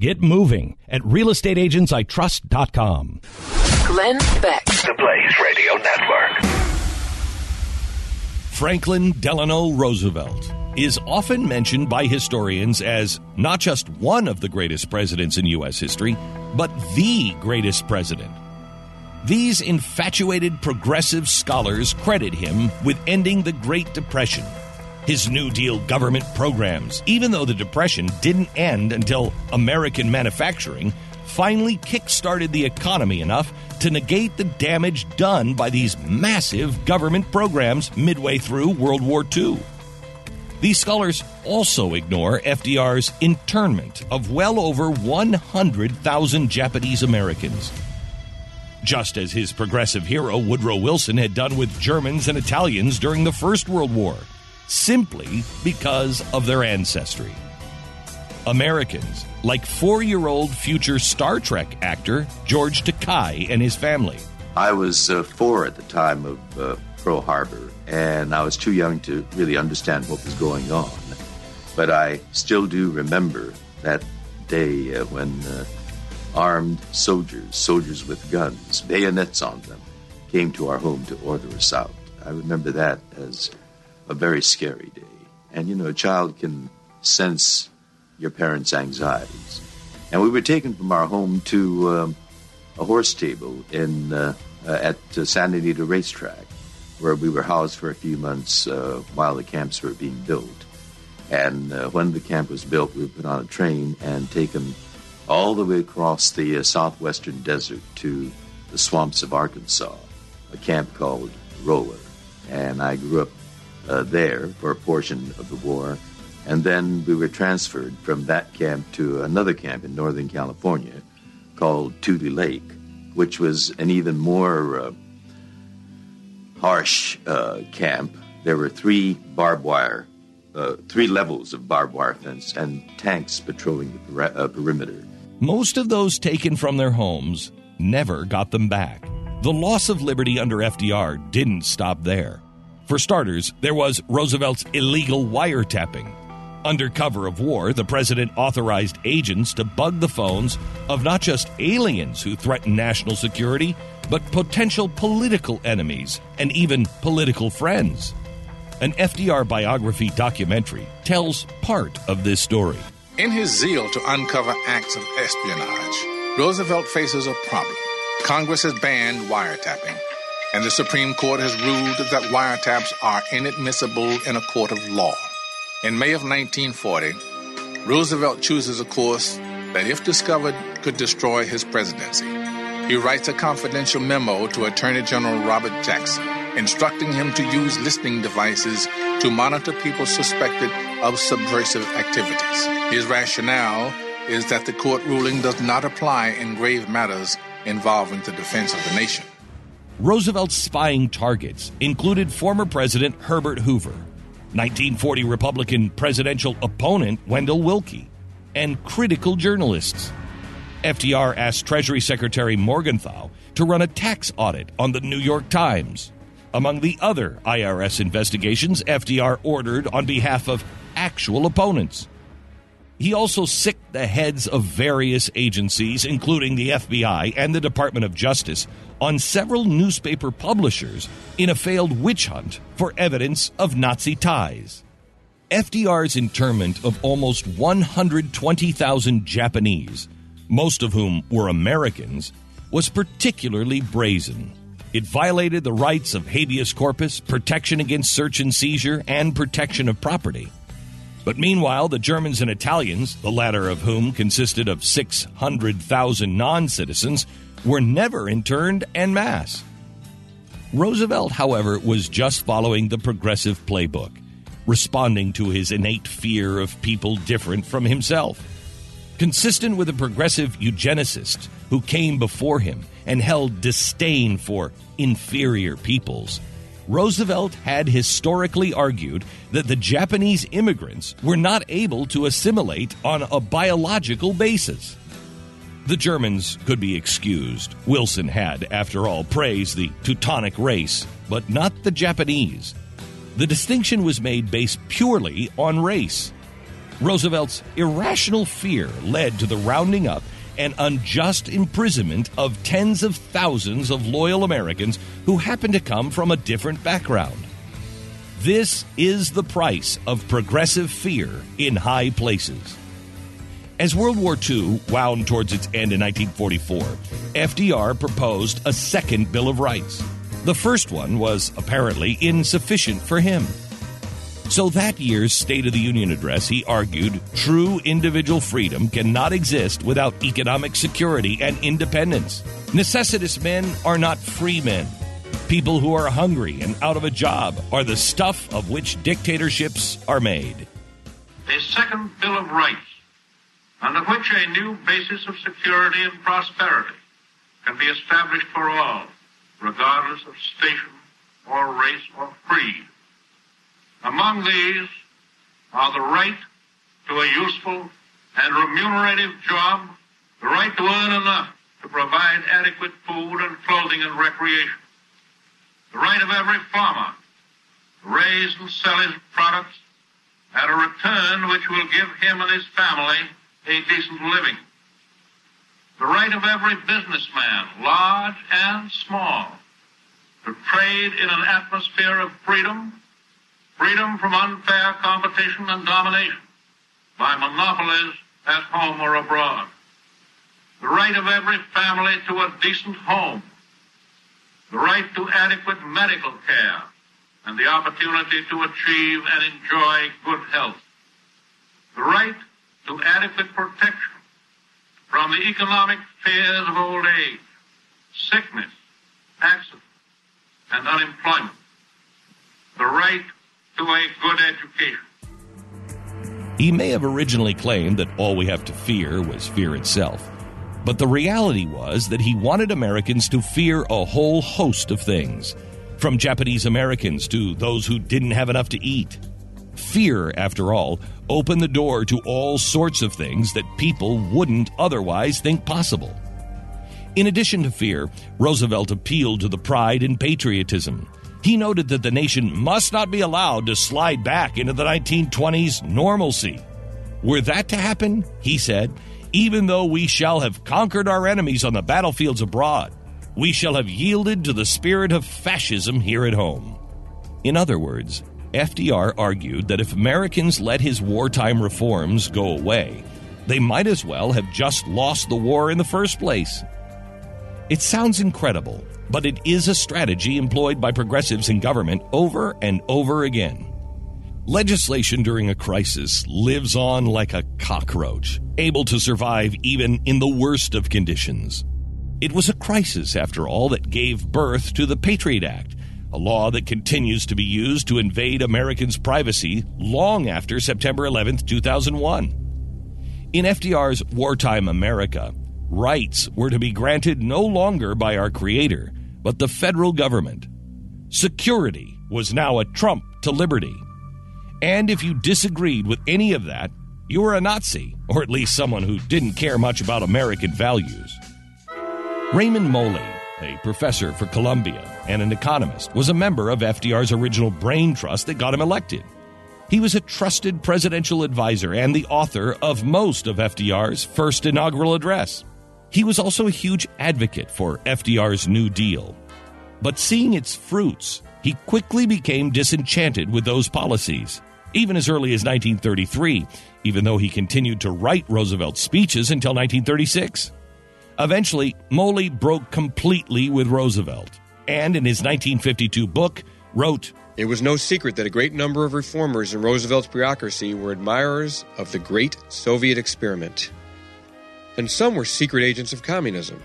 Get moving at realestateagentsitrust.com. Glenn Beck. The Blaze Radio Network. Franklin Delano Roosevelt is often mentioned by historians as not just one of the greatest presidents in U.S. history, but the greatest president. These infatuated progressive scholars credit him with ending the Great Depression, his New Deal government programs, even though the Depression didn't end until American manufacturing finally kick-started the economy enough to negate the damage done by these massive government programs midway through World War II. These scholars also ignore FDR's internment of well over 100,000 Japanese Americans. Just as his progressive hero Woodrow Wilson had done with Germans and Italians during the First World War, simply because of their ancestry. Americans, like four year old future Star Trek actor George Takei and his family. I was uh, four at the time of uh, Pearl Harbor, and I was too young to really understand what was going on. But I still do remember that day uh, when uh, armed soldiers, soldiers with guns, bayonets on them, came to our home to order us out. I remember that as a very scary day. And you know, a child can sense your parents' anxieties. And we were taken from our home to um, a horse stable in uh, uh, at uh, Santa Anita Racetrack, where we were housed for a few months uh, while the camps were being built. And uh, when the camp was built, we were put on a train and taken all the way across the uh, southwestern desert to the swamps of Arkansas, a camp called Rohwer. And I grew up there for a portion of the war. And then we were transferred from that camp to another camp in Northern California called Tule Lake, which was an even more uh, harsh uh, camp. There were three barbed wire, uh, three levels of barbed wire fence, and tanks patrolling the per- uh, perimeter. Most of those taken from their homes never got them back. The loss of liberty under FDR didn't stop there. For starters, there was Roosevelt's illegal wiretapping. Under cover of war, the president authorized agents to bug the phones of not just aliens who threaten national security, but potential political enemies and even political friends. An FDR biography documentary tells part of this story. In his zeal to uncover acts of espionage, Roosevelt faces a problem. Congress has banned wiretapping, and the Supreme Court has ruled that wiretaps are inadmissible in a court of law. In May of 1940, Roosevelt chooses a course that, if discovered, could destroy his presidency. He writes a confidential memo to Attorney General Robert Jackson, instructing him to use listening devices to monitor people suspected of subversive activities. His rationale is that the court ruling does not apply in grave matters involving the defense of the nation. Roosevelt's spying targets included former President Herbert Hoover, 1940 Republican presidential opponent Wendell Willkie, and critical journalists. FDR asked Treasury Secretary Morgenthau to run a tax audit on the New York Times. Among the other IRS investigations FDR ordered on behalf of actual opponents. He also sicked the heads of various agencies, including the FBI and the Department of Justice, on several newspaper publishers in a failed witch hunt for evidence of Nazi ties. FDR's internment of almost 120,000 Japanese, most of whom were Americans, was particularly brazen. It violated the rights of habeas corpus, protection against search and seizure, and protection of property. But meanwhile, the Germans and Italians, the latter of whom consisted of 600,000 non citizens, were never interned en masse. Roosevelt, however, was just following the progressive playbook, responding to his innate fear of people different from himself. Consistent with a progressive eugenicist, who came before him and held disdain for inferior peoples, Roosevelt had historically argued that the Japanese immigrants were not able to assimilate on a biological basis. The Germans could be excused. Wilson had, after all, praised the Teutonic race, but not the Japanese. The distinction was made based purely on race. Roosevelt's irrational fear led to the rounding up and unjust imprisonment of tens of thousands of loyal Americans who happen to come from a different background. This is the price of progressive fear in high places. As World War II wound towards its end in 1944, FDR proposed a second Bill of Rights. The first one was apparently insufficient for him. So, that year's State of the Union address, he argued true individual freedom cannot exist without economic security and independence. Necessitous men are not free men. People who are hungry and out of a job are the stuff of which dictatorships are made. A second Bill of Rights under which a new basis of security and prosperity can be established for all, regardless of station or race or creed. Among these are the right to a useful and remunerative job, the right to earn enough to provide adequate food and clothing and recreation, the right of every farmer to raise and sell his products at a return which will give him and his family a decent living. The right of every businessman, large and small, to trade in an atmosphere of freedom, freedom from unfair competition and domination by monopolies at home or abroad. The right of every family to a decent home. The right to adequate medical care and the opportunity to achieve and enjoy good health. The right to adequate protection from the economic fears of old age, sickness, accident, and unemployment. The right to a good education. He may have originally claimed that all we have to fear was fear itself. But the reality was that he wanted Americans to fear a whole host of things, from Japanese Americans to those who didn't have enough to eat. Fear, after all, opened the door to all sorts of things that people wouldn't otherwise think possible. In addition to fear, Roosevelt appealed to the pride and patriotism. He noted that the nation must not be allowed to slide back into the 1920s normalcy. Were that to happen, he said, even though we shall have conquered our enemies on the battlefields abroad, we shall have yielded to the spirit of fascism here at home. In other words, FDR argued that if Americans let his wartime reforms go away, they might as well have just lost the war in the first place. It sounds incredible, but it is a strategy employed by progressives in government over and over again. Legislation during a crisis lives on like a cockroach, able to survive even in the worst of conditions. It was a crisis, after all, that gave birth to the Patriot Act, a law that continues to be used to invade Americans' privacy long after September 11, 2001. In FDR's wartime America, rights were to be granted no longer by our Creator, but the federal government. Security was now a trump to liberty. And if you disagreed with any of that, you were a Nazi, or at least someone who didn't care much about American values. Raymond Moley, a professor for Columbia and an economist, was a member of FDR's original brain trust that got him elected. He was a trusted presidential advisor and the author of most of FDR's first inaugural address. He was also a huge advocate for FDR's New Deal. But seeing its fruits, he quickly became disenchanted with those policies, even as early as 1933, even though he continued to write Roosevelt's speeches until 1936. Eventually, Moley broke completely with Roosevelt, and in his 1952 book, wrote, It was no secret that a great number of reformers in Roosevelt's bureaucracy were admirers of the great Soviet experiment. And some were secret agents of communism.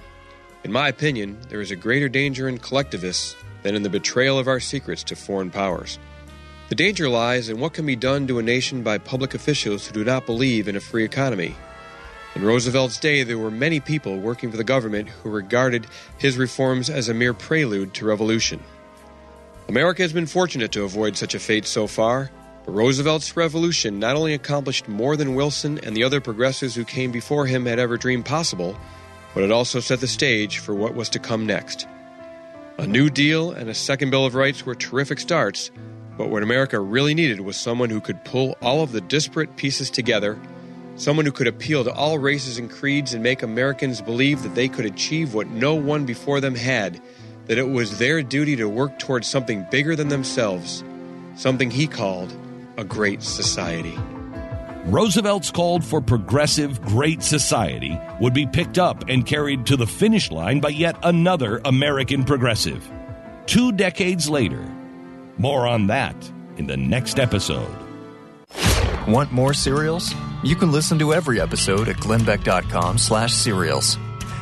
In my opinion, there is a greater danger in collectivists than in the betrayal of our secrets to foreign powers. The danger lies in what can be done to a nation by public officials who do not believe in a free economy. In Roosevelt's day, there were many people working for the government who regarded his reforms as a mere prelude to revolution. America has been fortunate to avoid such a fate so far, but Roosevelt's revolution not only accomplished more than Wilson and the other progressives who came before him had ever dreamed possible, but it also set the stage for what was to come next. A New Deal and a Second Bill of Rights were terrific starts, but what America really needed was someone who could pull all of the disparate pieces together Someone who could appeal to all races and creeds and make Americans believe that they could achieve what no one before them had, that it was their duty to work towards something bigger than themselves, something he called a great society. Roosevelt's called for progressive great society would be picked up and carried to the finish line by yet another American progressive. Two decades later. More on that in the next episode. Want more serials? You can listen to every episode at glennbeck.com slash serials.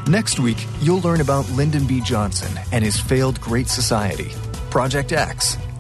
Next week, you'll learn about Lyndon B. Johnson and his failed Great Society, Project X,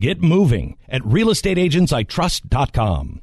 Get moving at realestateagentsitrust.com.